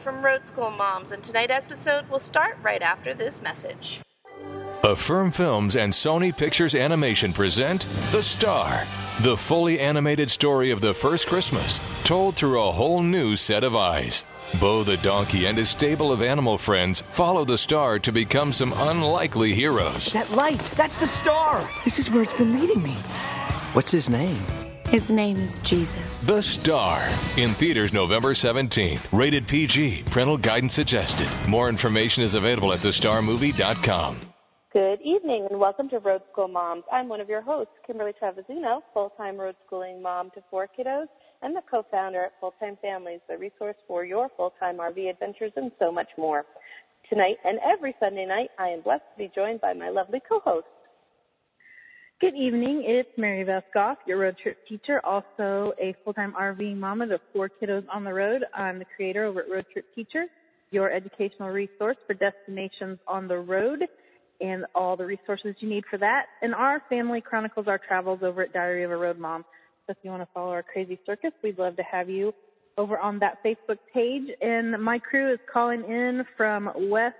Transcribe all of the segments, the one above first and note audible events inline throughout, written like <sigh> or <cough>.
From Road School Moms, and tonight's episode will start right after this message. Affirm Films and Sony Pictures Animation present The Star, the fully animated story of the first Christmas, told through a whole new set of eyes. Bo the donkey and his stable of animal friends follow the star to become some unlikely heroes. That light, that's the star. This is where it's been leading me. What's his name? His name is Jesus. The Star. In theaters November 17th. Rated PG. Parental guidance suggested. More information is available at thestarmovie.com. Good evening and welcome to Road School Moms. I'm one of your hosts, Kimberly Travaglino, full-time road schooling mom to four kiddos and the co-founder at Full Time Families, the resource for your full-time RV adventures and so much more. Tonight and every Sunday night, I am blessed to be joined by my lovely co-host. Good evening. It's Mary Beth Goff, your road trip teacher, also a full-time RV mama to four kiddos on the road. I'm the creator over at Road Trip Teacher, your educational resource for destinations on the road and all the resources you need for that. And our family chronicles our travels over at Diary of a Road Mom. So if you want to follow our crazy circus, we'd love to have you over on that Facebook page. And my crew is calling in from West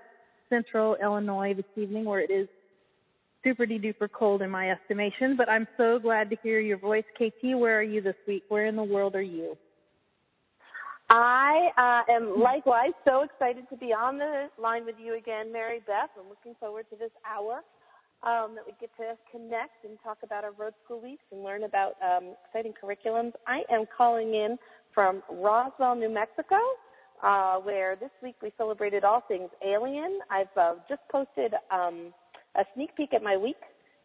Central Illinois this evening where it is super duper cold in my estimation, but I'm so glad to hear your voice. KT, where are you this week? Where in the world are you? I uh, am likewise so excited to be on the line with you again, Mary Beth. I'm looking forward to this hour um, that we get to connect and talk about our road school weeks and learn about um, exciting curriculums. I am calling in from Roswell, New Mexico, uh, where this week we celebrated all things alien. I've uh, just posted um, a sneak peek at my week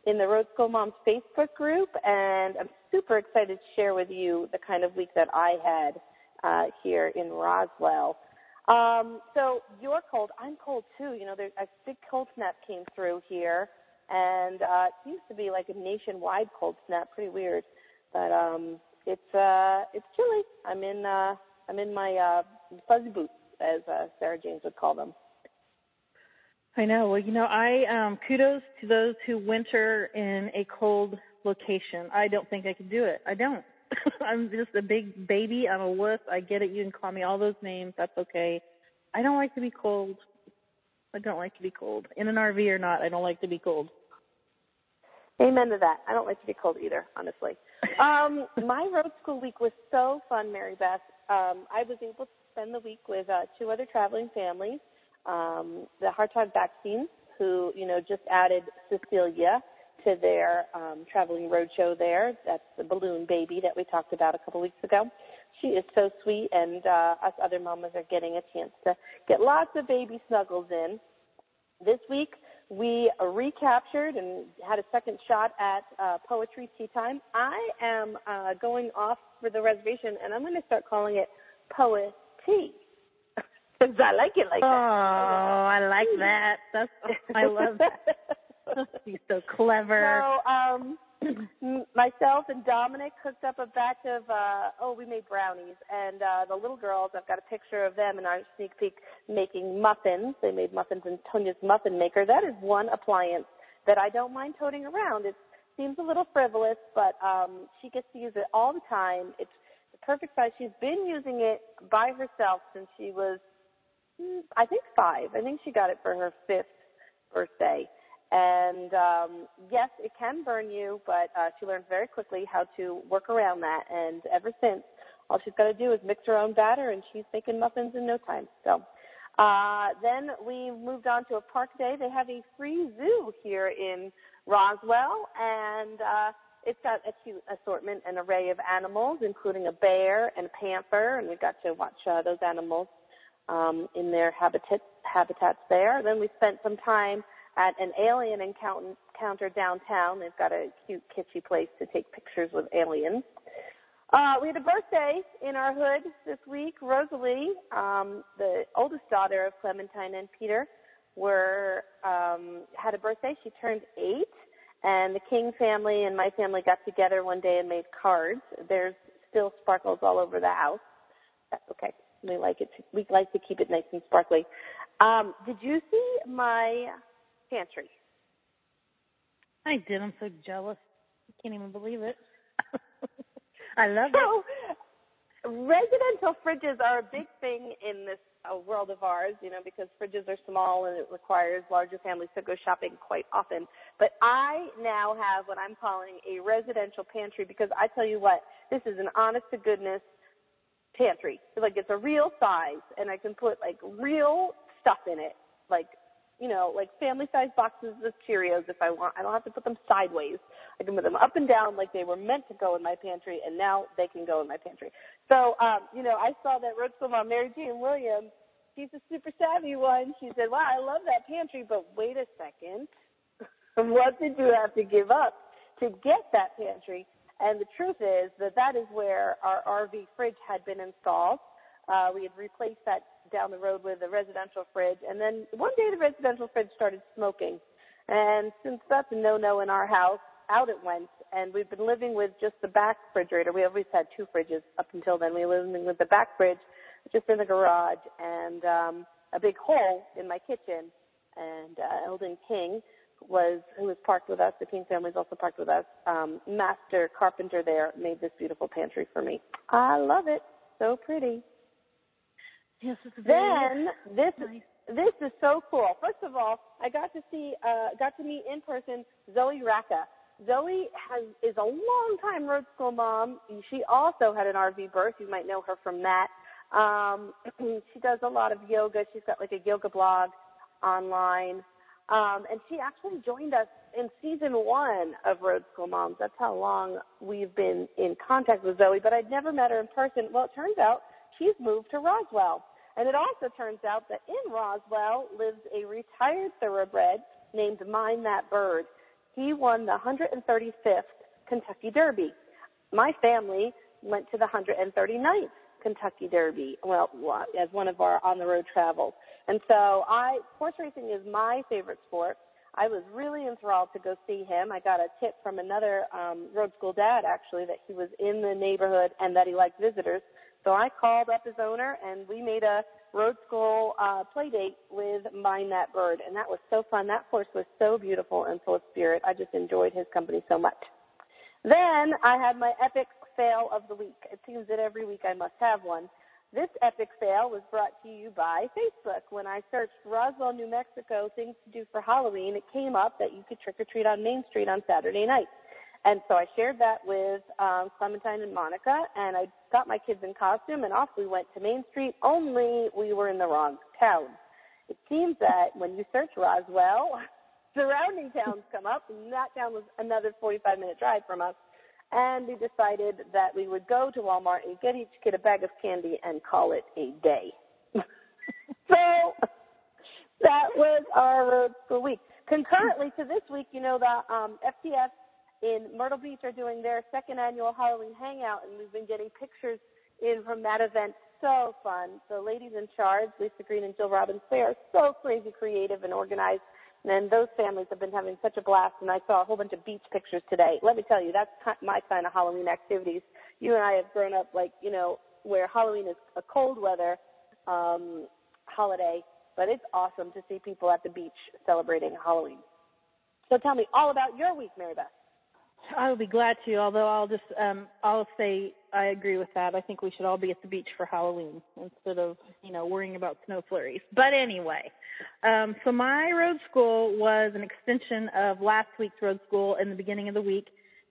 in the Road School Moms Facebook group, and I'm super excited to share with you the kind of week that I had uh, here in Roswell. Um, so you're cold. I'm cold too. You know, there's a big cold snap came through here, and uh, it seems to be like a nationwide cold snap. Pretty weird, but um, it's uh, it's chilly. I'm in uh, I'm in my uh, fuzzy boots, as uh, Sarah James would call them. I know. Well, you know, I um kudos to those who winter in a cold location. I don't think I could do it. I don't. <laughs> I'm just a big baby. I'm a wuss. I get it. You can call me all those names. That's okay. I don't like to be cold. I don't like to be cold. In an RV or not, I don't like to be cold. Amen to that. I don't like to be cold either, honestly. Um, <laughs> my road school week was so fun, Mary Beth. Um, I was able to spend the week with uh, two other traveling families um, the Hartog Vaccines, who you know just added Cecilia to their um, traveling roadshow there. That's the balloon baby that we talked about a couple weeks ago. She is so sweet, and uh, us other mamas are getting a chance to get lots of baby snuggles in. This week, we recaptured and had a second shot at uh, poetry tea time. I am uh, going off for the reservation, and I'm going to start calling it Poet Tea. Cause I like it like oh, that. I like that. That's I love that. <laughs> He's so clever. So, um, <clears throat> myself and Dominic cooked up a batch of uh oh, we made brownies and uh the little girls, I've got a picture of them in our sneak peek making muffins. They made muffins in Tonia's muffin maker. That is one appliance that I don't mind toting around. It seems a little frivolous, but um she gets to use it all the time. It's the perfect size. She's been using it by herself since she was I think five. I think she got it for her fifth birthday. And um, yes, it can burn you, but uh, she learned very quickly how to work around that. And ever since, all she's got to do is mix her own batter, and she's making muffins in no time. So uh, then we moved on to a park day. They have a free zoo here in Roswell, and uh, it's got a cute assortment and array of animals, including a bear and a panther, and we got to watch uh, those animals um, in their habitat, habitats there. Then we spent some time at an alien encounter downtown. They've got a cute, kitschy place to take pictures with aliens. Uh, we had a birthday in our hood this week. Rosalie, um, the oldest daughter of Clementine and Peter, were um, had a birthday. She turned eight, and the King family and my family got together one day and made cards. There's still sparkles all over the house. That's okay. We like it. To, we like to keep it nice and sparkly. Um, did you see my pantry? I did. I'm so jealous. I can't even believe it. <laughs> I love so, it. Residential fridges are a big thing in this uh, world of ours, you know, because fridges are small and it requires larger families to go shopping quite often. But I now have what I'm calling a residential pantry because I tell you what, this is an honest to goodness pantry. Like it's a real size and I can put like real stuff in it. Like you know, like family size boxes of Cheerios if I want. I don't have to put them sideways. I can put them up and down like they were meant to go in my pantry, and now they can go in my pantry. So, um, you know, I saw that Road School Mom, Mary Jane Williams, she's a super savvy one. She said, wow, I love that pantry, but wait a second. <laughs> what did you have to give up to get that pantry? And the truth is that that is where our RV fridge had been installed. Uh, we had replaced that down the road with a residential fridge. And then one day the residential fridge started smoking. And since that's a no-no in our house, out it went. And we've been living with just the back refrigerator. We always had two fridges up until then. We were living with the back fridge just in the garage and um, a big hole in my kitchen. And uh, Eldon King was who was parked with us. The King family is also parked with us. Um, master carpenter there made this beautiful pantry for me. I love it. So pretty. Yes, it's then this nice. this is so cool. First of all, I got to see uh got to meet in person Zoe Racka. Zoe has is a long time road school mom. She also had an RV birth. You might know her from that. Um <clears throat> she does a lot of yoga. She's got like a yoga blog online. Um and she actually joined us in season 1 of Road School Moms. That's how long we've been in contact with Zoe, but I'd never met her in person. Well, it turns out she's moved to Roswell. And it also turns out that in Roswell lives a retired thoroughbred named Mine That Bird. He won the 135th Kentucky Derby. My family went to the 139th Kentucky Derby, well, as one of our on the road travels. And so I, horse racing is my favorite sport. I was really enthralled to go see him. I got a tip from another um, road school dad actually that he was in the neighborhood and that he liked visitors. So I called up his owner and we made a road school uh, play date with Mine That Bird, and that was so fun. That horse was so beautiful and full of spirit. I just enjoyed his company so much. Then I had my epic fail of the week. It seems that every week I must have one. This epic fail was brought to you by Facebook. When I searched Roswell, New Mexico, things to do for Halloween, it came up that you could trick or treat on Main Street on Saturday night. And so I shared that with um, Clementine and Monica, and I got my kids in costume, and off we went to Main Street. Only we were in the wrong town. It seems that when you search Roswell, <laughs> surrounding towns come up, and that town was another 45 minute drive from us. And we decided that we would go to Walmart and get each kid a bag of candy and call it a day. <laughs> so that was our road school week. Concurrently to this week, you know, the um, FTS in Myrtle Beach are doing their second annual Halloween hangout, and we've been getting pictures in from that event. So fun. The ladies in charge, Lisa Green and Jill Robbins, they are so crazy creative and organized. And those families have been having such a blast. And I saw a whole bunch of beach pictures today. Let me tell you, that's my kind of Halloween activities. You and I have grown up like, you know, where Halloween is a cold weather um, holiday, but it's awesome to see people at the beach celebrating Halloween. So tell me all about your week, Mary Beth. I will be glad to, although I'll just um I'll say I agree with that. I think we should all be at the beach for Halloween instead of, you know, worrying about snow flurries. But anyway, um so my road school was an extension of last week's road school in the beginning of the week.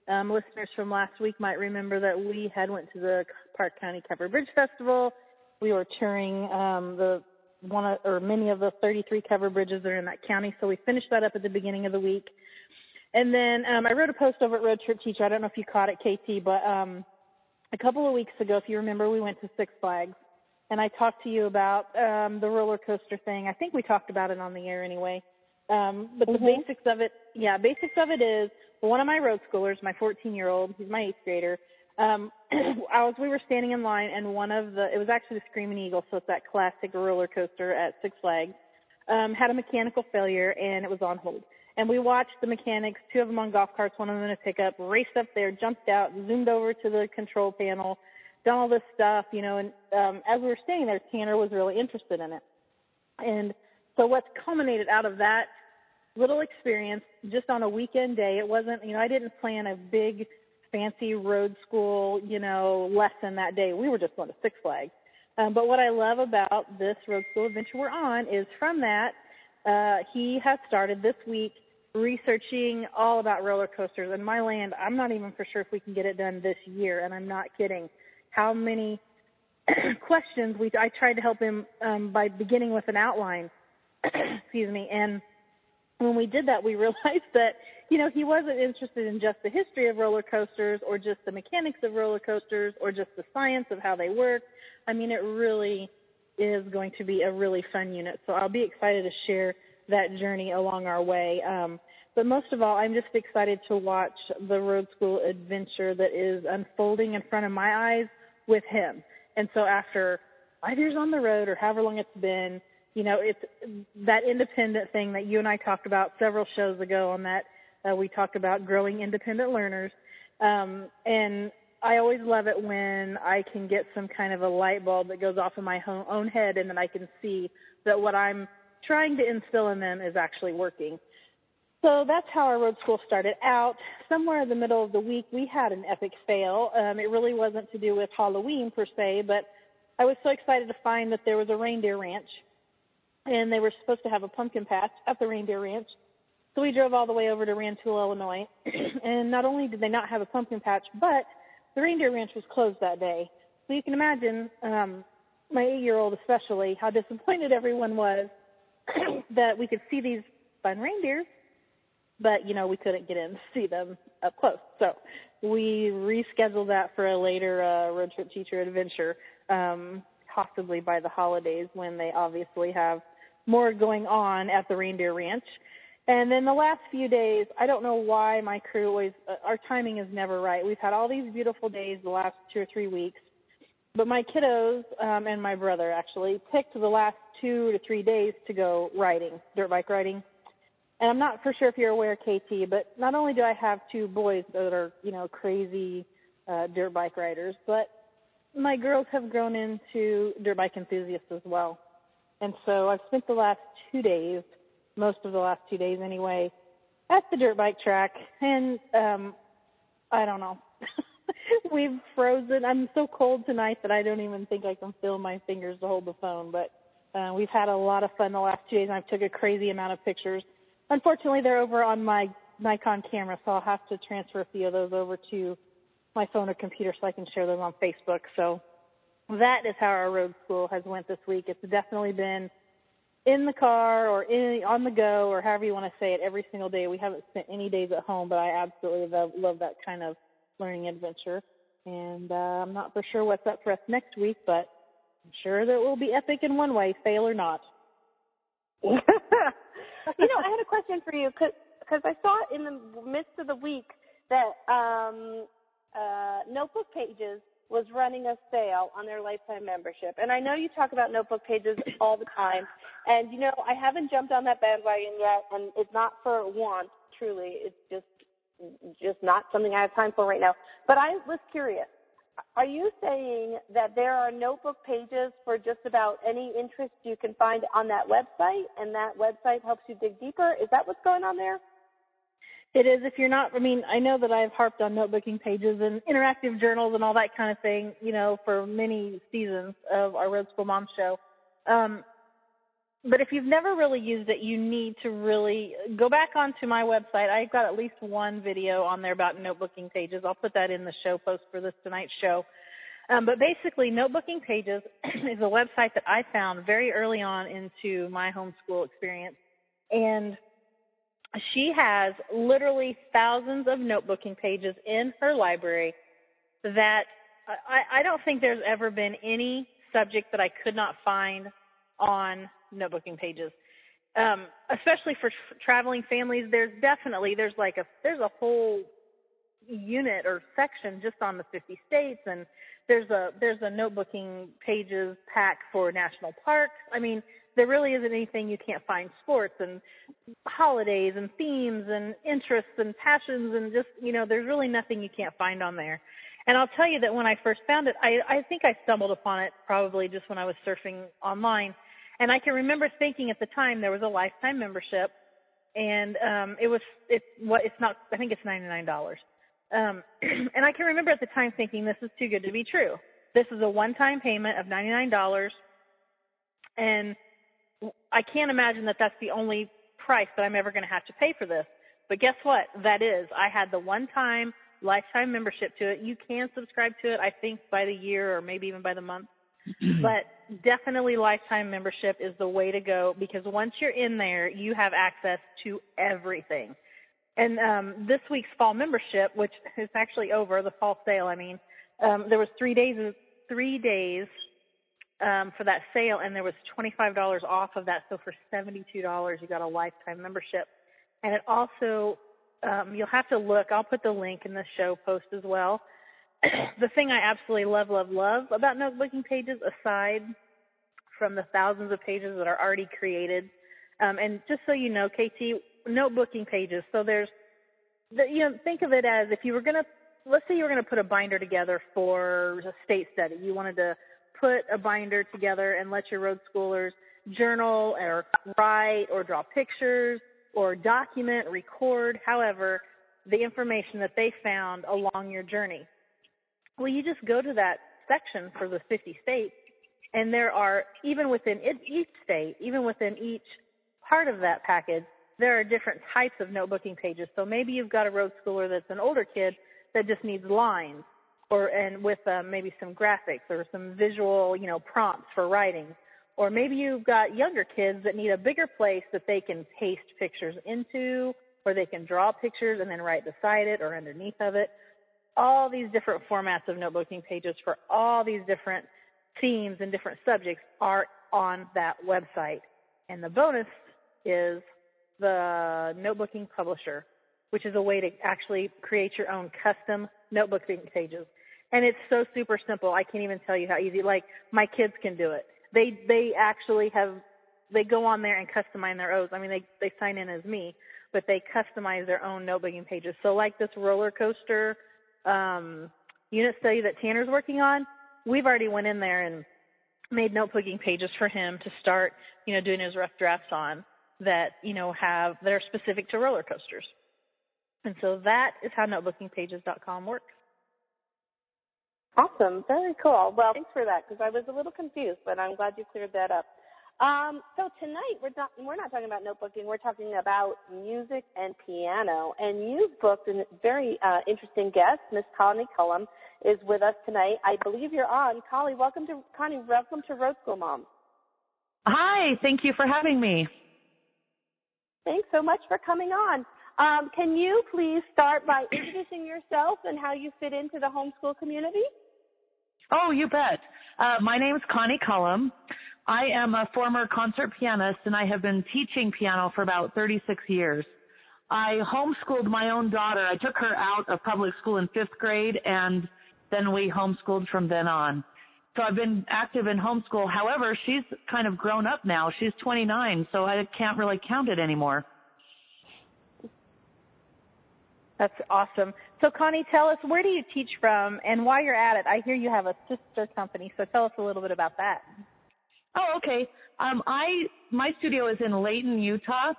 Um listeners from last week might remember that we had went to the Parke County Covered Bridge Festival. We were touring um the one of, or many of the 33 cover bridges that are in that county. So we finished that up at the beginning of the week. And then um, I wrote a post over at Road Trip Teacher. I don't know if you caught it, KT, but um, a couple of weeks ago, if you remember, we went to Six Flags, and I talked to you about um, the roller coaster thing. I think we talked about it on the air anyway. Um, but mm-hmm. the basics of it, yeah, basics of it is one of my road schoolers, my 14 year old, he's my eighth grader. Um, <clears throat> I was we were standing in line, and one of the it was actually the Screaming Eagle, so it's that classic roller coaster at Six Flags, um, had a mechanical failure and it was on hold. And we watched the mechanics, two of them on golf carts, one of them in a pickup, raced up there, jumped out, zoomed over to the control panel, done all this stuff, you know, and um, as we were standing there, Tanner was really interested in it. And so what's culminated out of that little experience just on a weekend day, it wasn't, you know, I didn't plan a big fancy road school, you know, lesson that day. We were just going to Six Flags. Um, but what I love about this road school adventure we're on is from that, uh, he has started this week researching all about roller coasters. And my land, I'm not even for sure if we can get it done this year, and I'm not kidding how many <clears throat> questions we I tried to help him um, by beginning with an outline. <clears throat> Excuse me. And when we did that, we <laughs> realized that you know he wasn't interested in just the history of roller coasters or just the mechanics of roller coasters or just the science of how they work. I mean, it really is going to be a really fun unit. So I'll be excited to share that journey along our way. Um, but most of all, I'm just excited to watch the road school adventure that is unfolding in front of my eyes with him. And so after five years on the road or however long it's been, you know, it's that independent thing that you and I talked about several shows ago on that. Uh, we talked about growing independent learners. Um, and I always love it when I can get some kind of a light bulb that goes off in my own head and then I can see that what I'm trying to instill in them is actually working. So that's how our road school started out. Somewhere in the middle of the week, we had an epic fail. Um, it really wasn't to do with Halloween per se, but I was so excited to find that there was a reindeer ranch, and they were supposed to have a pumpkin patch at the reindeer ranch. So we drove all the way over to Rantoul, Illinois, <clears throat> and not only did they not have a pumpkin patch, but the reindeer ranch was closed that day. So you can imagine, um, my eight-year-old especially, how disappointed everyone was <clears throat> that we could see these fun reindeers but you know we couldn't get in to <laughs> see them up close. So we rescheduled that for a later uh, road trip teacher adventure, um, possibly by the holidays when they obviously have more going on at the reindeer ranch. And then the last few days, I don't know why my crew always, uh, our timing is never right. We've had all these beautiful days the last two or three weeks, but my kiddos um, and my brother actually picked the last two to three days to go riding, dirt bike riding and I'm not for sure if you're aware, KT, but not only do I have two boys that are, you know, crazy uh, dirt bike riders, but my girls have grown into dirt bike enthusiasts as well. And so I've spent the last two days, most of the last two days anyway, at the dirt bike track, and um, I don't know. <laughs> We've frozen. I'm so cold tonight that I don't even think I can feel my fingers to hold the phone. But uh, we've had a lot of fun the last two days. I've took a crazy amount of pictures Unfortunately, they're over on my Nikon camera, so I'll have to transfer a few of those over to my phone or computer so I can share them on Facebook. So that is how our road school has went this week. It's definitely been in the car or in, on the go or however you want to say it every single day. We haven't spent any days at home, but I absolutely love, love that kind of learning adventure. And uh, I'm not for sure what's up for us next week, but I'm sure that it will be epic in one way, fail or not. <laughs> you know, I had a question for you because I saw in the midst of the week that um, uh, Notebook Pages was running a sale on their lifetime membership. And I know you talk about Notebook Pages all the time. And, you know, I haven't jumped on that bandwagon yet. And it's not for want, truly. It's just just not something I have time for right now. But I was curious. Are you saying that there are notebook pages for just about any interest you can find on that website and that website helps you dig deeper? Is that what's going on there? It is if you're not, I mean, I know that I've harped on notebooking pages and interactive journals and all that kind of thing, you know, for many seasons of our Road School Mom show. Um, but if you've never really used it, you need to really go back onto my website. I've got at least one video on there about notebooking pages. I'll put that in the show post for this tonight's show. Um, but basically, Notebooking Pages <clears throat> is a website that I found very early on into my homeschool experience. And she has literally thousands of notebooking pages in her library that I, I don't think there's ever been any subject that I could not find on notebooking pages. Um, especially for tra- traveling families, there's definitely there's like a there's a whole unit or section just on the 50 states and there's a there's a notebooking pages pack for national parks. I mean, there really isn't anything you can't find sports and holidays and themes and interests and passions and just you know there's really nothing you can't find on there and i'll tell you that when i first found it i i think i stumbled upon it probably just when i was surfing online and i can remember thinking at the time there was a lifetime membership and um it was it's what it's not i think it's ninety nine dollars um <clears throat> and i can remember at the time thinking this is too good to be true this is a one time payment of ninety nine dollars and I can't imagine that that's the only price that I'm ever going to have to pay for this. But guess what? That is. I had the one time lifetime membership to it. You can subscribe to it, I think, by the year or maybe even by the month. <clears throat> but definitely lifetime membership is the way to go because once you're in there, you have access to everything. And um, this week's fall membership, which is actually over, the fall sale, I mean, um, there was three days, three days um, for that sale, and there was $25 off of that. So for $72, you got a lifetime membership. And it also, um, you'll have to look. I'll put the link in the show post as well. <coughs> the thing I absolutely love, love, love about notebooking pages, aside from the thousands of pages that are already created, um, and just so you know, KT, notebooking pages. So there's, the, you know, think of it as if you were going to, let's say you were going to put a binder together for a state study. You wanted to put a binder together and let your road schoolers journal or write or draw pictures or document, record, however, the information that they found along your journey. Well, you just go to that section for the 50 states, and there are, even within each state, even within each part of that package, there are different types of notebooking pages. So maybe you've got a road schooler that's an older kid that just needs lines or and with um, maybe some graphics or some visual, you know, prompts for writing. Or maybe you've got younger kids that need a bigger place that they can paste pictures into, or they can draw pictures and then write beside it or underneath of it. All these different formats of notebooking pages for all these different themes and different subjects are on that website. And the bonus is the notebooking publisher, which is a way to actually create your own custom notebooking pages and it's so super simple. I can't even tell you how easy. Like my kids can do it. They they actually have they go on there and customize their own. I mean, they they sign in as me, but they customize their own notebooking pages. So like this roller coaster um, unit study that Tanner's working on, we've already went in there and made notebooking pages for him to start, you know, doing his rough drafts on that you know have that are specific to roller coasters. And so that is how notebookingpages.com works. Awesome. Very cool. Well, thanks for that because I was a little confused, but I'm glad you cleared that up. Um, so tonight we're not we're not talking about notebooking. We're talking about music and piano. And you've booked a very uh, interesting guest, Miss Connie Cullum, is with us tonight. I believe you're on. Connie, welcome to Connie. Welcome to Road School Mom. Hi. Thank you for having me. Thanks so much for coming on. Um, can you please start by <clears throat> introducing yourself and how you fit into the homeschool community? Oh, you bet. Uh, my name is Connie Cullum. I am a former concert pianist and I have been teaching piano for about 36 years. I homeschooled my own daughter. I took her out of public school in fifth grade and then we homeschooled from then on. So I've been active in homeschool. However, she's kind of grown up now. She's 29, so I can't really count it anymore. That's awesome. So Connie, tell us where do you teach from, and while you're at it, I hear you have a sister company. So tell us a little bit about that. Oh, okay. Um, I my studio is in Layton, Utah,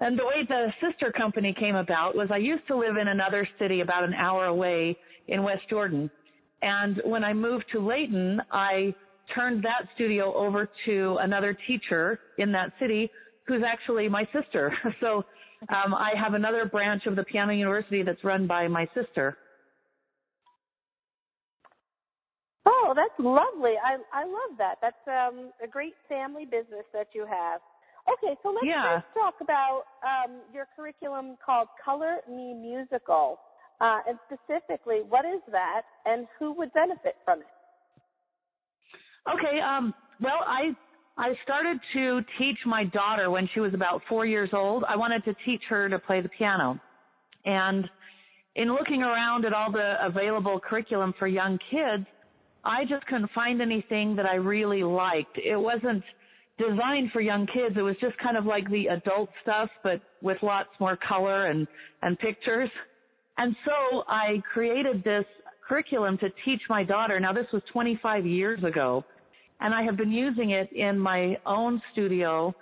and the way the sister company came about was I used to live in another city about an hour away in West Jordan, and when I moved to Layton, I turned that studio over to another teacher in that city who's actually my sister. <laughs> So um, I have another branch of the piano university that's run by my sister. Oh, that's lovely. I I love that. That's um, a great family business that you have. Okay, so let's yeah. first talk about um, your curriculum called Color Me Musical, uh, and specifically, what is that, and who would benefit from it? Okay, um, well, I I started to teach my daughter when she was about four years old. I wanted to teach her to play the piano. And in looking around at all the available curriculum for young kids, I just couldn't find anything that I really liked. It wasn't designed for young kids. It was just kind of like the adult stuff, but with lots more color and, and pictures. And so I created this curriculum to teach my daughter. Now this was 25 years ago and I have been using it in my own studio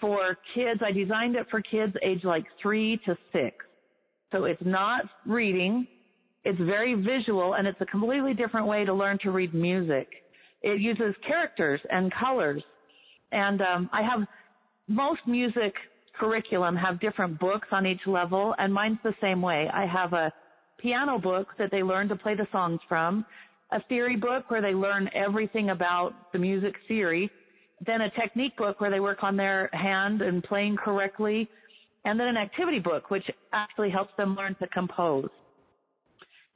for kids. I designed it for kids age like three to six. So it's not reading. It's very visual and it's a completely different way to learn to read music. It uses characters and colors. And um, I have most music curriculum have different books on each level and mine's the same way. I have a piano book that they learn to play the songs from, a theory book where they learn everything about the music theory, then a technique book where they work on their hand and playing correctly, and then an activity book which actually helps them learn to compose.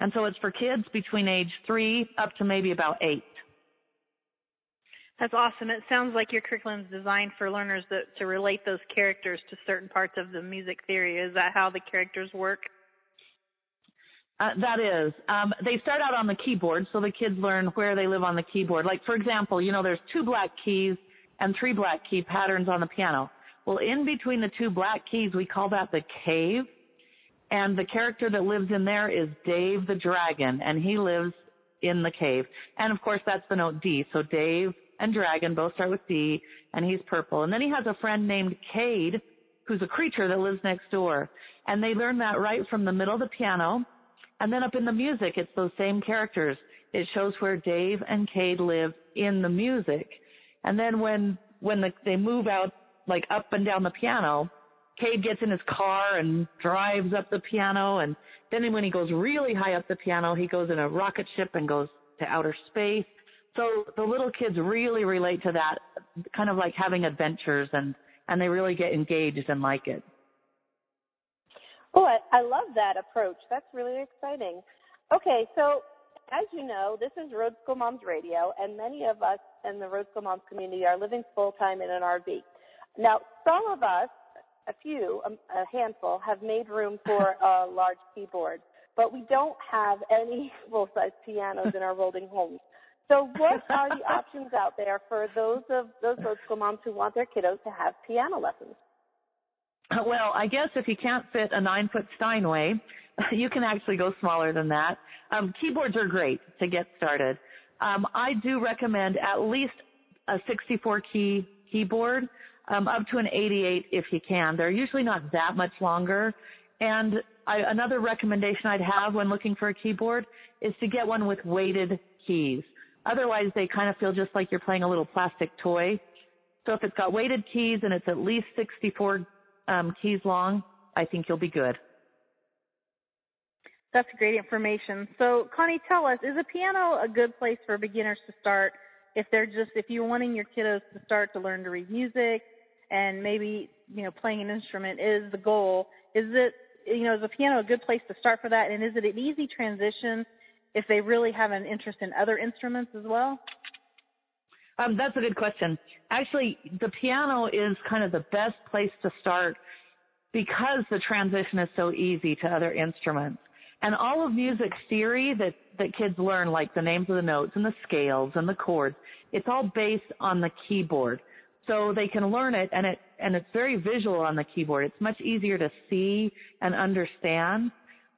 And so it's for kids between age three up to maybe about eight. That's awesome. It sounds like your curriculum is designed for learners that, to relate those characters to certain parts of the music theory. Is that how the characters work? Uh, that is. Um, they start out on the keyboard, so the kids learn where they live on the keyboard. Like, for example, you know, there's two black keys and three black key patterns on the piano. Well, in between the two black keys, we call that the cave. And the character that lives in there is Dave the Dragon, and he lives in the cave. And of course, that's the note D. So Dave and Dragon both start with D, and he's purple. And then he has a friend named Cade, who's a creature that lives next door. And they learn that right from the middle of the piano. And then up in the music, it's those same characters. It shows where Dave and Cade live in the music. And then when, when the, they move out, like up and down the piano, Cade gets in his car and drives up the piano. And then when he goes really high up the piano, he goes in a rocket ship and goes to outer space. So the little kids really relate to that, kind of like having adventures and, and they really get engaged and like it. Oh, I, I love that approach. That's really exciting. Okay, so as you know, this is Road School Moms Radio, and many of us in the Road School Moms community are living full time in an RV. Now, some of us, a few, a, a handful, have made room for <laughs> a large keyboard, but we don't have any <laughs> full size pianos in our <laughs> rolling homes. So, what are the options out there for those of those road school moms who want their kiddos to have piano lessons? Well, I guess if you can't fit a nine foot Steinway, you can actually go smaller than that. Um, keyboards are great to get started. Um, I do recommend at least a 64 key keyboard, um, up to an 88 if you can. They're usually not that much longer. And I, another recommendation I'd have when looking for a keyboard is to get one with weighted keys. Otherwise, they kind of feel just like you're playing a little plastic toy. So if it's got weighted keys and it's at least 64 um, keys long, I think you'll be good. That's great information. So, Connie, tell us, is a piano a good place for beginners to start if they're just if you're wanting your kiddos to start to learn to read music and maybe, you know, playing an instrument is the goal. Is it you know, is a piano a good place to start for that and is it an easy transition if they really have an interest in other instruments as well? Um, that's a good question. Actually, the piano is kind of the best place to start because the transition is so easy to other instruments. And all of music theory that, that kids learn, like the names of the notes and the scales and the chords, it's all based on the keyboard. So they can learn it and it, and it's very visual on the keyboard. It's much easier to see and understand.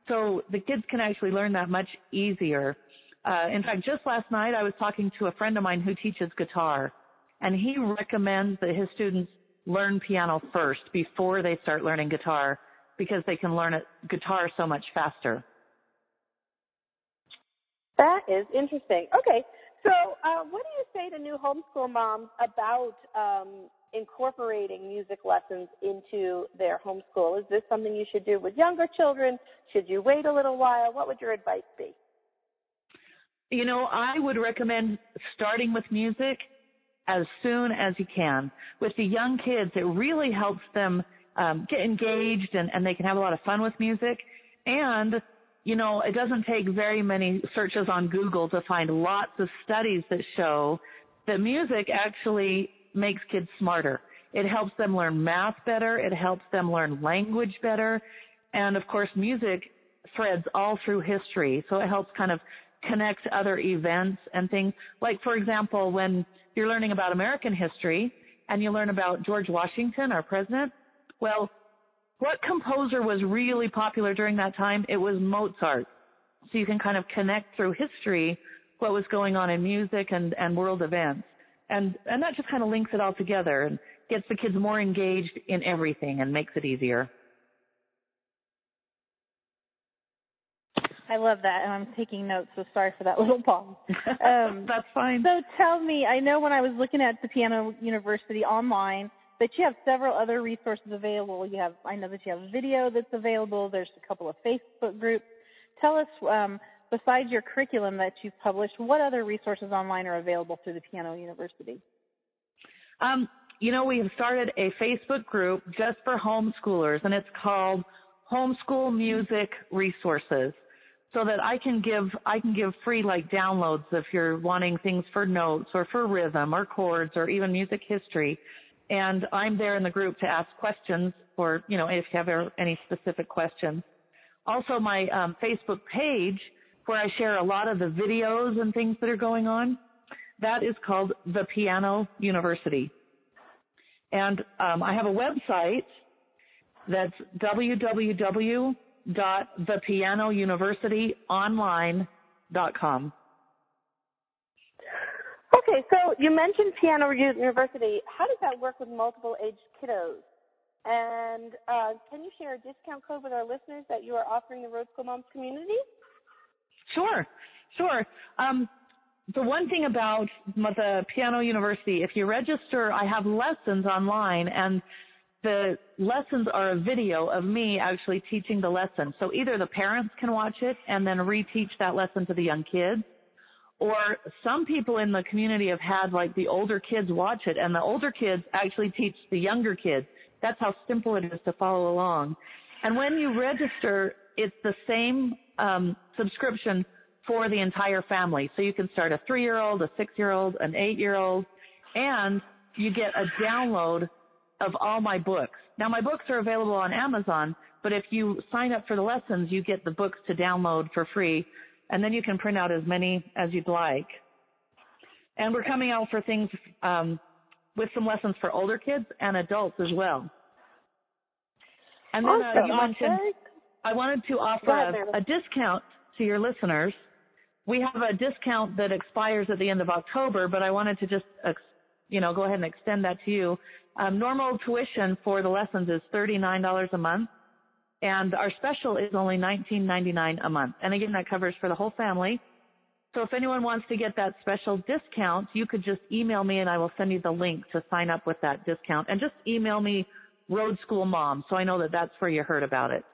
So the kids can actually learn that much easier. Uh, in fact, just last night I was talking to a friend of mine who teaches guitar, and he recommends that his students learn piano first before they start learning guitar because they can learn it, guitar so much faster. That is interesting. Okay, so uh, what do you say to new homeschool moms about um, incorporating music lessons into their homeschool? Is this something you should do with younger children? Should you wait a little while? What would your advice be? You know, I would recommend starting with music as soon as you can. With the young kids, it really helps them um, get engaged and, and they can have a lot of fun with music. And, you know, it doesn't take very many searches on Google to find lots of studies that show that music actually makes kids smarter. It helps them learn math better. It helps them learn language better. And of course, music threads all through history. So it helps kind of connect other events and things. Like, for example, when you're learning about American history and you learn about George Washington, our president, well, what composer was really popular during that time? It was Mozart. So you can kind of connect through history what was going on in music and, and world events. And, and that just kind of links it all together and gets the kids more engaged in everything and makes it easier. I love that, and I'm taking notes, so sorry for that <laughs> little pause. <laughs> Um, That's fine. So tell me, I know when I was looking at the Piano University online that you have several other resources available. You have, I know that you have video that's available. There's a couple of Facebook groups. Tell us, um, besides your curriculum that you've published, what other resources online are available through the Piano University? Um, you know, we have started a Facebook group just for homeschoolers, and it's called Homeschool Music Resources so that I can give I can give free like downloads if you're wanting things for notes or for rhythm or chords or even music history. And I'm there in the group to ask questions or you know if you have any specific questions. Also, my um, Facebook page where I share a lot of the videos and things that are going on. That is called the Piano University, and um, I have a website that's www dot thepianouniversityonline.com. Okay, so you mentioned Piano University. How does that work with multiple age kiddos? And uh, can you share a discount code with our listeners that you are offering the Road School Moms community? Sure, sure. Um, the one thing about the Piano University, if you register, I have lessons online, and the lessons are a video of me actually teaching the lesson. So either the parents can watch it and then reteach that lesson to the young kids, or some people in the community have had like the older kids watch it and the older kids actually teach the younger kids. That's how simple it is to follow along. And when you register, it's the same um, subscription for the entire family. So you can start a three year old, a six year old, an eight year old, and you get a download of all my books. Now my books are available on Amazon, but if you sign up for the lessons, you get the books to download for free, and then you can print out as many as you'd like. And we're coming out for things um, with some lessons for older kids and adults as well. And then awesome. uh, you mentioned I wanted to offer a, a discount to your listeners. We have a discount that expires at the end of October, but I wanted to just, you know, go ahead and extend that to you. Um, normal tuition for the lessons is $39 a month, and our special is only $19.99 a month. And again, that covers for the whole family. So if anyone wants to get that special discount, you could just email me and I will send you the link to sign up with that discount. And just email me Road School Mom so I know that that's where you heard about it.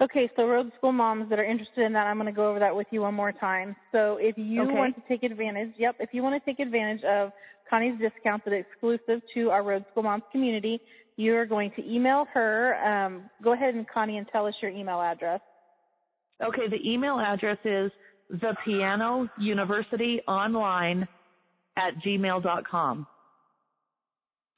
Okay, so Road School moms that are interested in that, I'm going to go over that with you one more time. So if you okay. want to take advantage, yep, if you want to take advantage of Connie's discount that is exclusive to our Road School Moms community, you're going to email her. Um, go ahead and Connie and tell us your email address. Okay, the email address is the piano university online at gmail.com.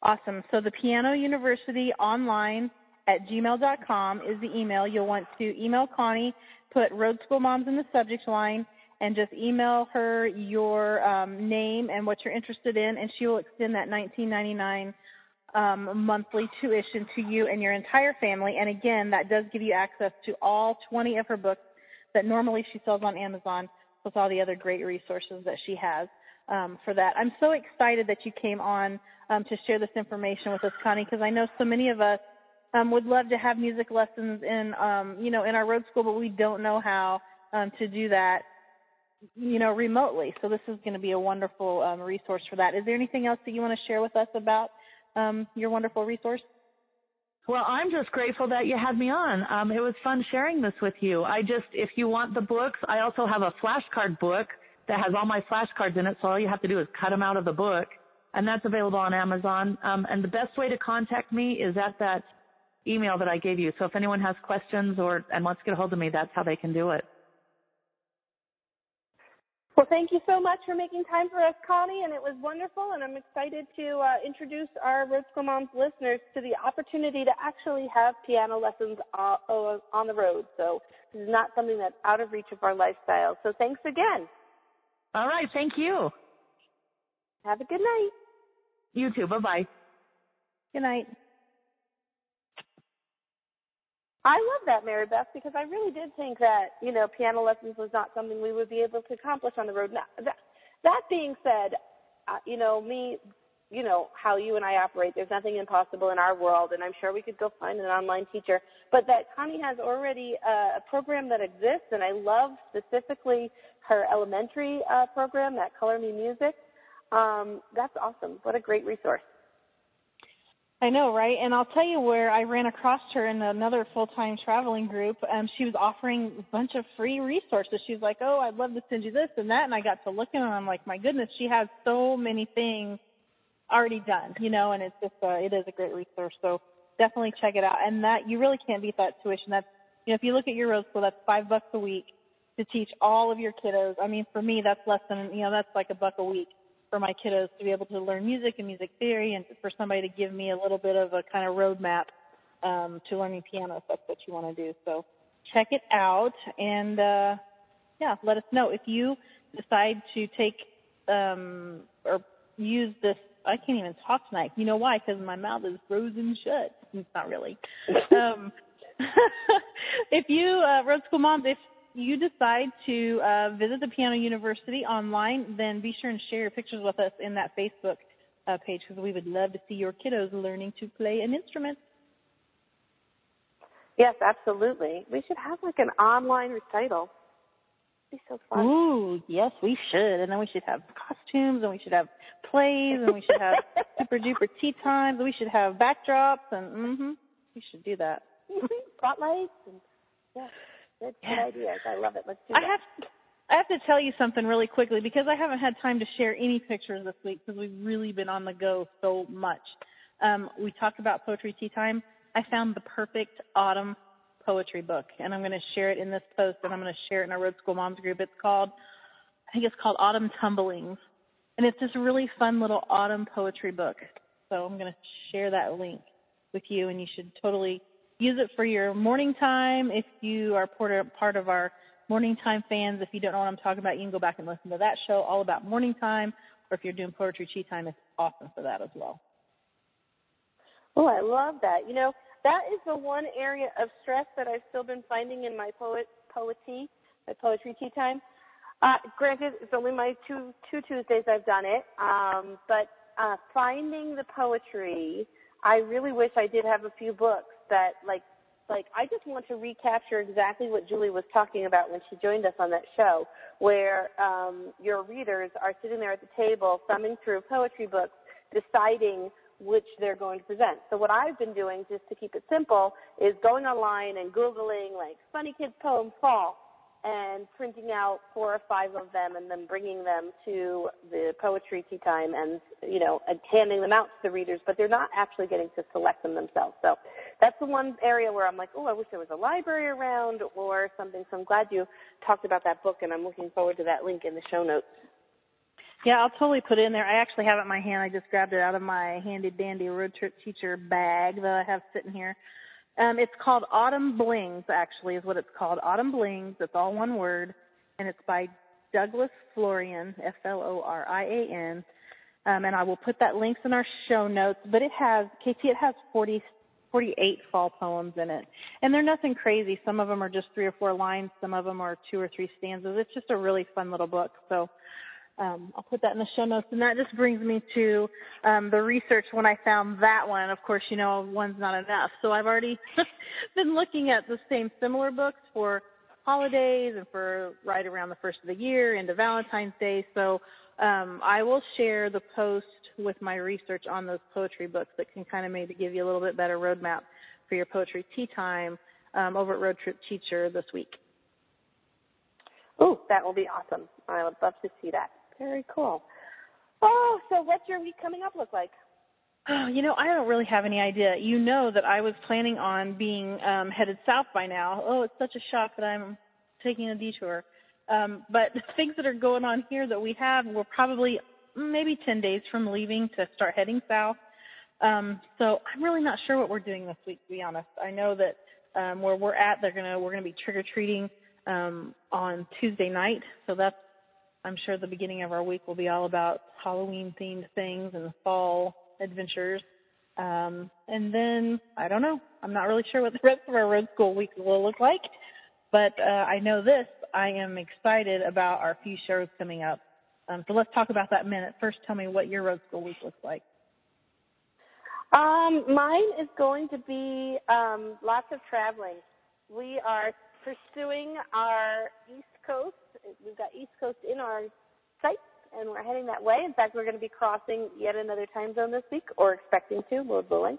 Awesome. So the piano university online at gmail.com is the email. You'll want to email Connie, put Road School Moms in the subject line, and just email her your um, name and what you're interested in, and she will extend that 19.99 um, monthly tuition to you and your entire family. And again, that does give you access to all 20 of her books that normally she sells on Amazon, with all the other great resources that she has um, for that. I'm so excited that you came on um, to share this information with us, Connie, because I know so many of us um, would love to have music lessons in, um, you know, in our road school, but we don't know how um, to do that you know, remotely. So this is going to be a wonderful um, resource for that. Is there anything else that you want to share with us about um, your wonderful resource? Well, I'm just grateful that you had me on. Um, it was fun sharing this with you. I just, if you want the books, I also have a flashcard book that has all my flashcards in it. So all you have to do is cut them out of the book, and that's available on Amazon. Um, and the best way to contact me is at that email that I gave you. So if anyone has questions or and wants to get a hold of me, that's how they can do it. Well, thank you so much for making time for us, Connie, and it was wonderful. And I'm excited to uh, introduce our Road School Moms listeners to the opportunity to actually have piano lessons uh, on the road. So this is not something that's out of reach of our lifestyle. So thanks again. All right, thank you. Have a good night. You too. Bye bye. Good night. I love that, Mary Beth, because I really did think that, you know, piano lessons was not something we would be able to accomplish on the road. Now, that, that being said, uh, you know, me, you know, how you and I operate, there's nothing impossible in our world, and I'm sure we could go find an online teacher. But that Connie has already uh, a program that exists, and I love specifically her elementary uh, program, that Color Me Music. Um, that's awesome. What a great resource. I know, right? And I'll tell you where I ran across her in another full-time traveling group. Um, she was offering a bunch of free resources. She was like, "Oh, I'd love to send you this and that," and I got to looking, and I'm like, "My goodness, she has so many things already done, you know." And it's just, uh, it is a great resource. So definitely check it out. And that you really can't beat that tuition. That's, you know, if you look at your road school, that's five bucks a week to teach all of your kiddos. I mean, for me, that's less than, you know, that's like a buck a week for my kiddos to be able to learn music and music theory and for somebody to give me a little bit of a kind of roadmap um, to learning piano if that's what you want to do. So check it out and uh, yeah, let us know if you decide to take um, or use this. I can't even talk tonight. You know why? Because my mouth is frozen shut. It's not really. <laughs> um, <laughs> if you, uh, Road School Moms, if you decide to uh, visit the Piano University online, then be sure and share your pictures with us in that Facebook uh, page because we would love to see your kiddos learning to play an instrument. Yes, absolutely. We should have like an online recital. It'd be so fun. Ooh, yes, we should. And then we should have costumes and we should have plays and we should have <laughs> super duper tea times. And we should have backdrops and mm-hmm, We should do that. Spotlights and yeah. Good, good ideas. I love it. Let's do it. I that. have I have to tell you something really quickly because I haven't had time to share any pictures this week because we've really been on the go so much. Um, we talked about poetry tea time. I found the perfect autumn poetry book, and I'm going to share it in this post, and I'm going to share it in our Road School Moms group. It's called, I think it's called Autumn Tumblings, and it's this really fun little autumn poetry book. So I'm going to share that link with you, and you should totally use it for your morning time. If you are part of our morning time fans, if you don't know what I'm talking about, you can go back and listen to that show all about morning time. Or if you're doing poetry tea time, it's awesome for that as well. Oh, I love that. You know, that is the one area of stress that I've still been finding in my poet poetry, my poetry tea time. Uh, granted, it's only my two two Tuesdays I've done it, um, but uh, finding the poetry, I really wish I did have a few books that like like I just want to recapture exactly what Julie was talking about when she joined us on that show, where um, your readers are sitting there at the table, thumbing through poetry books, deciding which they're going to present. So what I've been doing, just to keep it simple, is going online and googling like funny kids poem fall, and printing out four or five of them and then bringing them to the poetry tea time and you know and handing them out to the readers but they're not actually getting to select them themselves so that's the one area where i'm like oh i wish there was a library around or something so i'm glad you talked about that book and i'm looking forward to that link in the show notes yeah, I'll totally put it in there. I actually have it in my hand. I just grabbed it out of my handy dandy road trip teacher bag that I have sitting here. Um, it's called Autumnblings, actually, is what it's called. Autumnblings. It's all one word, and it's by Douglas Florian, F-L-O-R-I-A-N. Um, and I will put that links in our show notes. But it has, KT, it has 40, 48 fall poems in it, and they're nothing crazy. Some of them are just three or four lines. Some of them are two or three stanzas. It's just a really fun little book. So um, I'll put that in the show notes. And that just brings me to um, the research when I found that one. Of course, you know, one's not enough. So I've already <laughs> been looking at the same similar books for holidays and for right around the first of the year into Valentine's Day. So um, I will share the post with my research on those poetry books that can kind of maybe give you a little bit better roadmap for your poetry tea time um, over at Road Trip Teacher this week. Oh, that will be awesome. I would love to see that. Very cool. Oh, so what's your week coming up look like? Oh, you know, I don't really have any idea. You know that I was planning on being um headed south by now. Oh, it's such a shock that I'm taking a detour. Um, but things that are going on here that we have, we're probably maybe 10 days from leaving to start heading south. Um, so I'm really not sure what we're doing this week, to be honest. I know that um, where we're at, they're gonna we're gonna be trick or treating um, on Tuesday night. So that's I'm sure the beginning of our week will be all about Halloween themed things and fall adventures. Um, and then I don't know. I'm not really sure what the rest of our road school week will look like, but uh, I know this. I am excited about our few shows coming up. Um, so let's talk about that a minute. First, tell me what your road school week looks like. Um, mine is going to be um, lots of traveling. We are pursuing our East Coast. We've got East Coast in our sights, and we're heading that way. In fact, we're going to be crossing yet another time zone this week, or expecting to, Lord willing.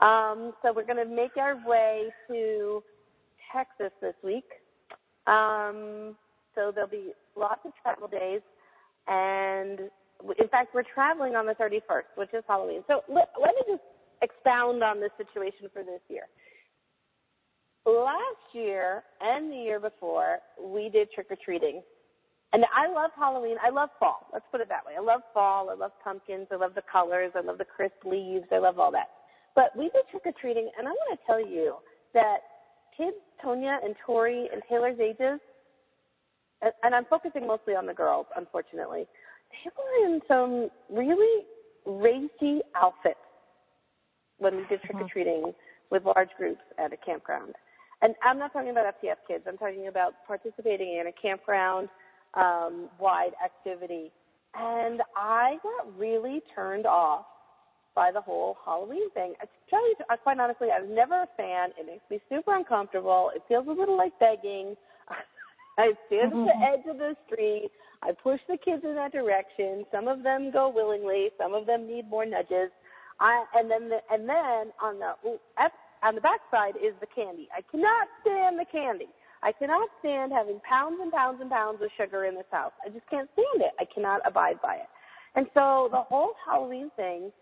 Um, so we're going to make our way to Texas this week. Um, so there'll be lots of travel days, and in fact, we're traveling on the 31st, which is Halloween. So let, let me just expound on this situation for this year. Last year and the year before, we did trick or treating. And I love Halloween. I love fall. Let's put it that way. I love fall. I love pumpkins. I love the colors. I love the crisp leaves. I love all that. But we did trick or treating, and I want to tell you that kids, Tonya and Tori and Taylor's ages, and I'm focusing mostly on the girls, unfortunately, they were in some really racy outfits when we did uh-huh. trick or treating with large groups at a campground. And I'm not talking about FTF kids. I'm talking about participating in a campground um, wide activity. And I got really turned off by the whole Halloween thing. I tell you, quite honestly, I was never a fan. It makes me super uncomfortable. It feels a little like begging. <laughs> I stand at the edge of the street. I push the kids in that direction. Some of them go willingly. Some of them need more nudges. I and then the, and then on the on the back side is the candy. I cannot stand the candy. I cannot stand having pounds and pounds and pounds of sugar in this house. I just can't stand it. I cannot abide by it. And so the whole Halloween thing,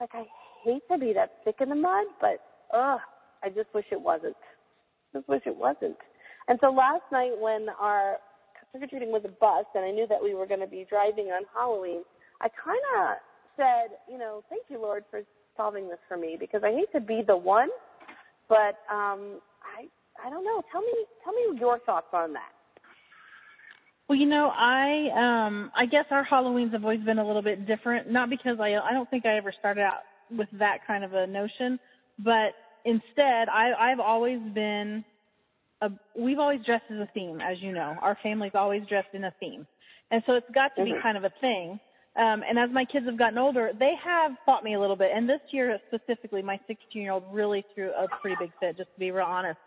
like I hate to be that stick in the mud, but ugh, I just wish it wasn't. Just wish it wasn't. And so last night when our trick or treating was a bus, and I knew that we were going to be driving on Halloween, I kind of said, you know, thank you, Lord, for solving this for me because I hate to be the one, but um, I I don't know. Tell me tell me your thoughts on that. Well, you know, I um I guess our Halloweens have always been a little bit different. Not because I I don't think I ever started out with that kind of a notion, but instead I I've always been a we've always dressed as a theme, as you know. Our family's always dressed in a theme. And so it's got to mm-hmm. be kind of a thing. Um, and as my kids have gotten older, they have fought me a little bit. And this year specifically, my 16 year old really threw a pretty big fit, just to be real honest,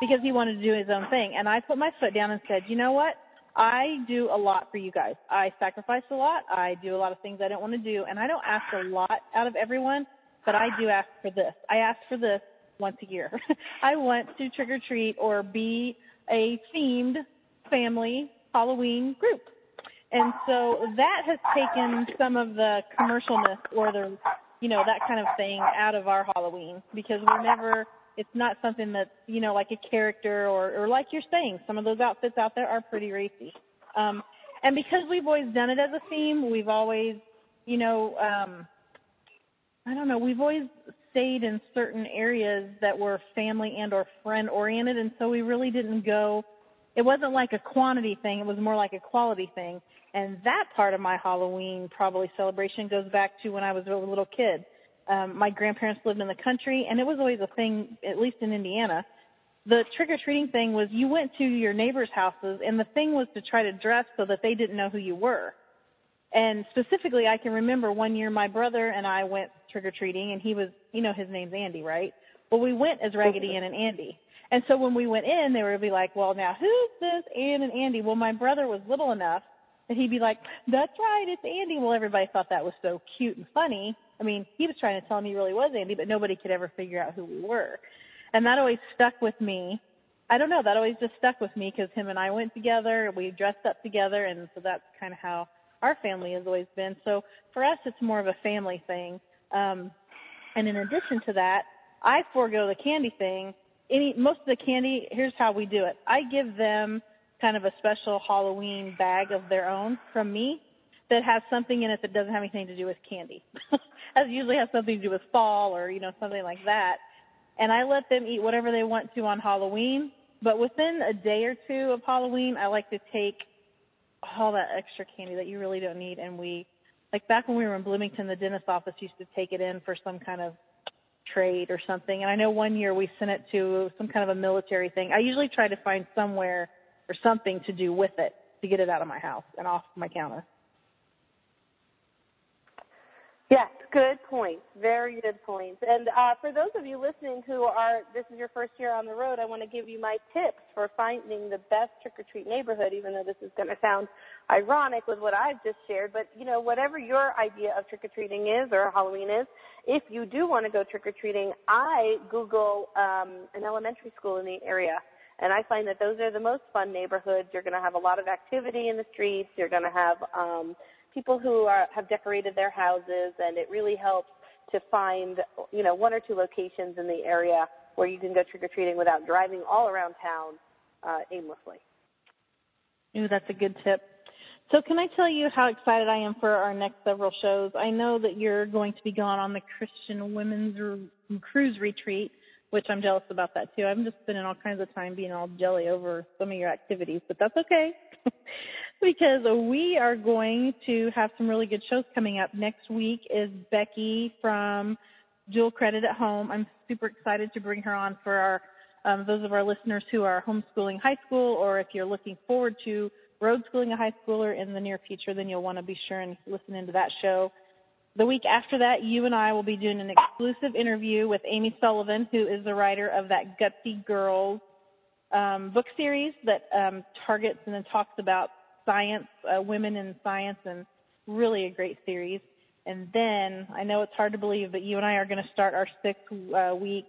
because he wanted to do his own thing. And I put my foot down and said, you know what? I do a lot for you guys. I sacrifice a lot. I do a lot of things I don't want to do. And I don't ask a lot out of everyone, but I do ask for this. I ask for this once a year. <laughs> I want to trick or treat or be a themed family Halloween group. And so that has taken some of the commercialness or the, you know, that kind of thing out of our Halloween because we're never, it's not something that's, you know, like a character or, or like you're saying, some of those outfits out there are pretty racy. Um, and because we've always done it as a theme, we've always, you know, um, I don't know, we've always stayed in certain areas that were family and or friend oriented. And so we really didn't go, it wasn't like a quantity thing. It was more like a quality thing. And that part of my Halloween probably celebration goes back to when I was a little kid. Um, my grandparents lived in the country, and it was always a thing, at least in Indiana. The trick or treating thing was you went to your neighbors' houses, and the thing was to try to dress so that they didn't know who you were. And specifically, I can remember one year my brother and I went trick or treating, and he was, you know, his name's Andy, right? Well, we went as Raggedy Ann and Andy. And so when we went in, they would be like, well, now who's this Ann and Andy? Well, my brother was little enough and he'd be like, "That's right, it's Andy." Well, everybody thought that was so cute and funny. I mean, he was trying to tell me he really was Andy, but nobody could ever figure out who we were, and that always stuck with me. I don't know, that always just stuck with me because him and I went together, we dressed up together, and so that's kind of how our family has always been. So for us, it's more of a family thing. Um, and in addition to that, I forego the candy thing. Any most of the candy. Here's how we do it. I give them kind of a special Halloween bag of their own from me that has something in it that doesn't have anything to do with candy. <laughs> it usually has something to do with fall or, you know, something like that. And I let them eat whatever they want to on Halloween. But within a day or two of Halloween, I like to take all that extra candy that you really don't need and we like back when we were in Bloomington, the dentist office used to take it in for some kind of trade or something. And I know one year we sent it to some kind of a military thing. I usually try to find somewhere or something to do with it to get it out of my house and off my counter. Yes, good points. Very good points. And uh, for those of you listening who are, this is your first year on the road, I want to give you my tips for finding the best trick or treat neighborhood, even though this is going to sound ironic with what I've just shared. But, you know, whatever your idea of trick or treating is or Halloween is, if you do want to go trick or treating, I Google um, an elementary school in the area. And I find that those are the most fun neighborhoods. You're going to have a lot of activity in the streets. You're going to have, um, people who are, have decorated their houses, and it really helps to find, you know, one or two locations in the area where you can go trick or treating without driving all around town uh, aimlessly. Ooh, that's a good tip. So, can I tell you how excited I am for our next several shows? I know that you're going to be gone on the Christian Women's Cruise Retreat, which I'm jealous about that too. I'm just spending all kinds of time being all jelly over some of your activities, but that's okay. <laughs> because we are going to have some really good shows coming up. Next week is Becky from Dual Credit at Home. I'm super excited to bring her on for our um, those of our listeners who are homeschooling high school, or if you're looking forward to road schooling a high schooler in the near future, then you'll want to be sure and listen into that show. The week after that, you and I will be doing an exclusive interview with Amy Sullivan, who is the writer of that Gutsy Girls um, book series that um, targets and then talks about science, uh, women in science, and really a great series. And then I know it's hard to believe, but you and I are going to start our six uh, week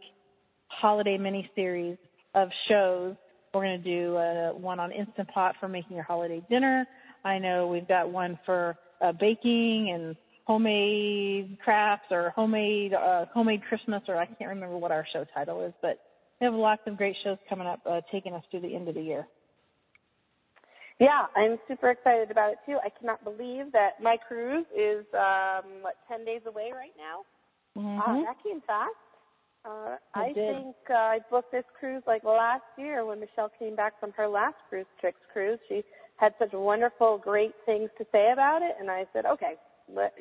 holiday mini series of shows. We're going to do uh, one on Instant Pot for making your holiday dinner. I know we've got one for uh, baking and homemade crafts or homemade uh, homemade Christmas, or I can't remember what our show title is, but we have lots of great shows coming up, uh, taking us through the end of the year. Yeah, I'm super excited about it too. I cannot believe that my cruise is um what ten days away right now. Mm-hmm. Uh, that came fast. Uh, I did. think uh, I booked this cruise like last year when Michelle came back from her last cruise Trix cruise. She had such wonderful, great things to say about it, and I said, okay,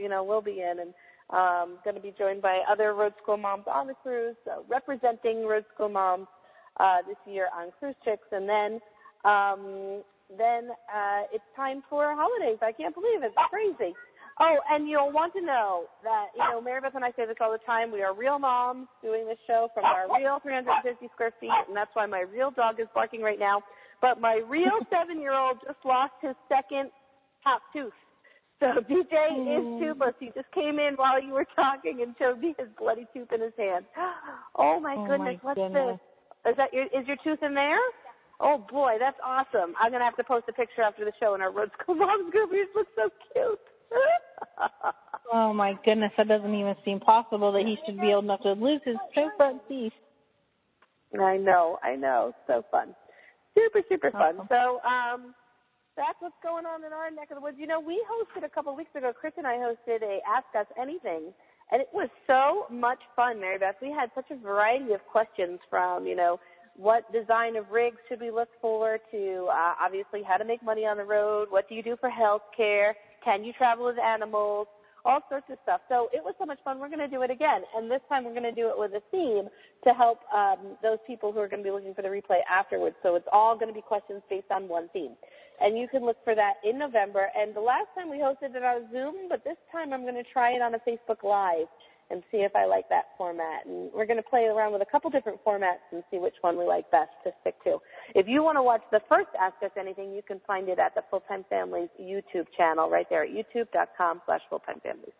you know, we'll be in, and um, going to be joined by other road school moms on the cruise, so representing road school moms uh, this year on cruise tricks, and then um, then uh, it's time for holidays. I can't believe it. It's crazy. Oh, and you'll want to know that, you know, Mary Beth and I say this all the time. We are real moms doing this show from our real 350 square feet, and that's why my real dog is barking right now. But my real seven year old just lost his second top tooth. So <laughs> DJ is toothless. He just came in while you were talking and showed me his bloody tooth in his hand. <gasps> Oh my Oh, goodness, my what's goodness. this? Is that your is your tooth in there? Oh boy, that's awesome. I'm gonna have to post a picture after the show in our Road School <laughs> Moms group. Yours looks so cute. <laughs> Oh my goodness, that doesn't even seem possible that he should be old enough to lose his two front teeth. I know, I know. So fun. Super, super fun. Awesome. So, um, that's what's going on in our neck of the woods. You know, we hosted a couple of weeks ago, Chris and I hosted a Ask Us Anything, and it was so much fun, Mary Beth. We had such a variety of questions from, you know, what design of rigs should we look for to uh, obviously how to make money on the road, what do you do for health care, can you travel with animals, all sorts of stuff. So it was so much fun. We're going to do it again, and this time we're going to do it with a theme to help um, those people who are going to be looking for the replay afterwards. So it's all going to be questions based on one theme, and you can look for that in November. And the last time we hosted it on Zoom, but this time I'm going to try it on a Facebook Live and see if I like that format. And we're going to play around with a couple different formats and see which one we like best to stick to. If you want to watch the first Ask Us Anything, you can find it at the Full Time Families YouTube channel right there at youtube.com slash fulltime families.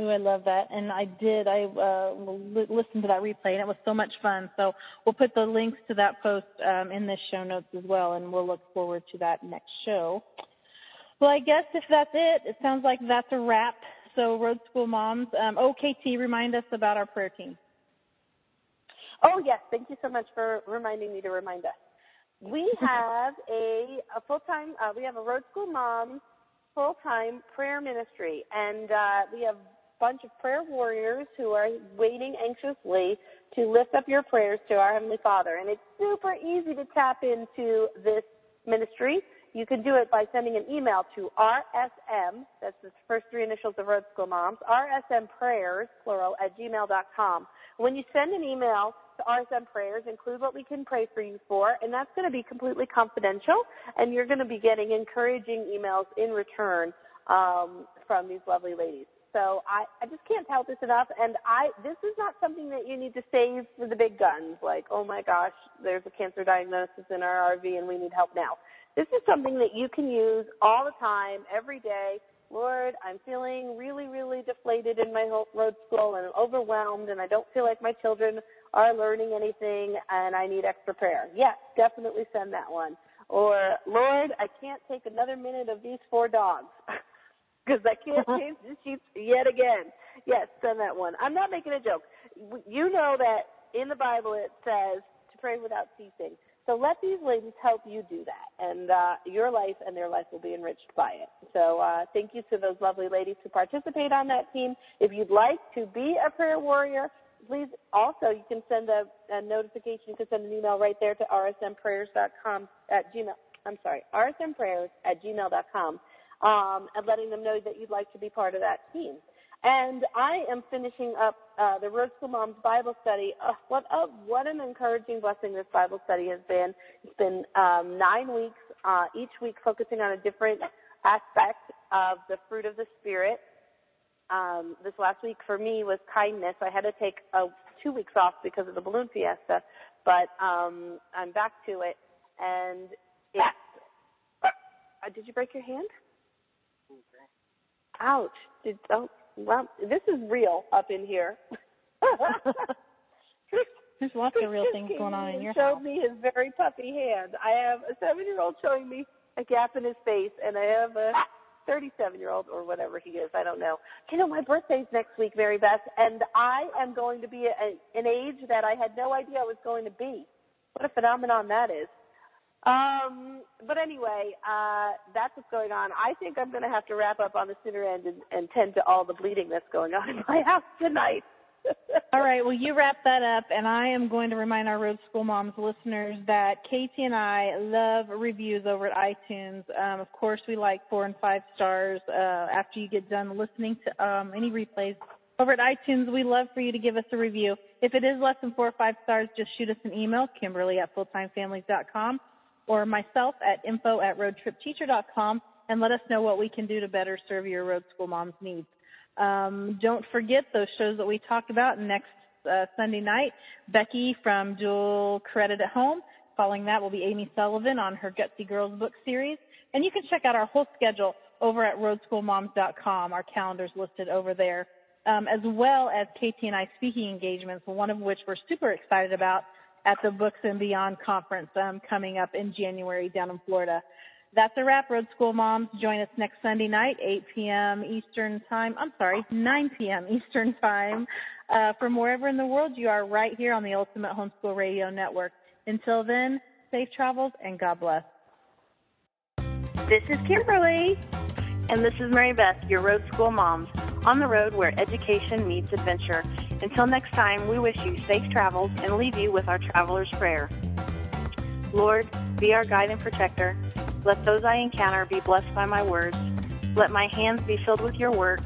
Ooh, I love that. And I did. I uh, li- listened to that replay, and it was so much fun. So we'll put the links to that post um, in the show notes as well, and we'll look forward to that next show. Well, I guess if that's it, it sounds like that's a wrap. So, Road School Moms, um, OKT, remind us about our prayer team. Oh, yes. Thank you so much for reminding me to remind us. we <laughs> have a, a full time. Uh, we have a Road School Moms full time prayer ministry, and uh, we have bunch of prayer warriors who are waiting anxiously to lift up your prayers to our Heavenly Father. And it's super easy to tap into this ministry. You can do it by sending an email to RSM, that's the first three initials of Road School Moms, RSM Prayers, plural, at gmail.com. When you send an email to RSM Prayers, include what we can pray for you for, and that's going to be completely confidential, and you're going to be getting encouraging emails in return um, from these lovely ladies. So I, I just can't tout this enough. And I, this is not something that you need to save for the big guns. Like, oh my gosh, there's a cancer diagnosis in our RV and we need help now. This is something that you can use all the time, every day. Lord, I'm feeling really, really deflated in my road school and overwhelmed and I don't feel like my children are learning anything and I need extra prayer. Yes, definitely send that one. Or, Lord, I can't take another minute of these four dogs. <laughs> because I can't change the sheets yet again. Yes, send that one. I'm not making a joke. You know that in the Bible it says to pray without ceasing. So let these ladies help you do that, and uh, your life and their life will be enriched by it. So uh, thank you to those lovely ladies who participate on that team. If you'd like to be a prayer warrior, please also you can send a, a notification. You can send an email right there to rsmprayers.com at gmail. I'm sorry, rsmprayers at gmail.com um, and letting them know that you'd like to be part of that team. And I am finishing up uh, the Road School Moms Bible study. Uh, what a, what an encouraging blessing this Bible study has been. It's been um, nine weeks, uh, each week focusing on a different aspect of the fruit of the Spirit. Um, this last week for me was kindness. I had to take uh, two weeks off because of the balloon fiesta, but um, I'm back to it. And it's, uh, did you break your hand? Ouch. Did, oh, well, this is real up in here. <laughs> There's lots of real things going on in your showed house. me his very puffy hand. I have a seven-year-old showing me a gap in his face, and I have a 37-year-old or whatever he is. I don't know. You know, my birthday's next week, Mary Beth, and I am going to be a, an age that I had no idea I was going to be. What a phenomenon that is. Um, but anyway, uh, that's what's going on. I think I'm going to have to wrap up on the sooner end and, and tend to all the bleeding that's going on in my <laughs> house tonight. all right, well, you wrap that up, and I am going to remind our Road School Moms listeners that Katie and I love reviews over at iTunes. Um, of course, we like four and five stars uh, after you get done listening to um, any replays over at iTunes. We love for you to give us a review. If it is less than four or five stars, just shoot us an email, Kimberly at fulltimefamilies.com or myself at info at roadtripteacher.com and let us know what we can do to better serve your road school mom's needs. Um, don't forget those shows that we talked about next uh, Sunday night. Becky from Dual Credit at Home. Following that will be Amy Sullivan on her Gutsy Girls book series. And you can check out our whole schedule over at roadschoolmoms.com. Our calendar's listed over there. Um, as well as Katie and I speaking engagements, one of which we're super excited about at the Books and Beyond conference um, coming up in January down in Florida. That's a wrap, Road School Moms. Join us next Sunday night, 8 p.m. Eastern Time. I'm sorry, 9 p.m. Eastern Time. Uh, from wherever in the world you are, right here on the Ultimate Homeschool Radio Network. Until then, safe travels and God bless. This is Kimberly. And this is Mary Beth, your Road School Moms, on the road where education meets adventure. Until next time, we wish you safe travels and leave you with our traveler's prayer. Lord, be our guide and protector. Let those I encounter be blessed by my words. Let my hands be filled with your work,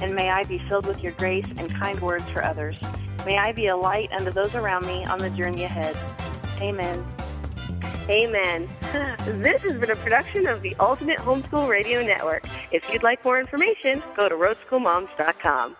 and may I be filled with your grace and kind words for others. May I be a light unto those around me on the journey ahead. Amen. Amen. <laughs> This has been a production of the Ultimate Homeschool Radio Network. If you'd like more information, go to roadschoolmoms.com.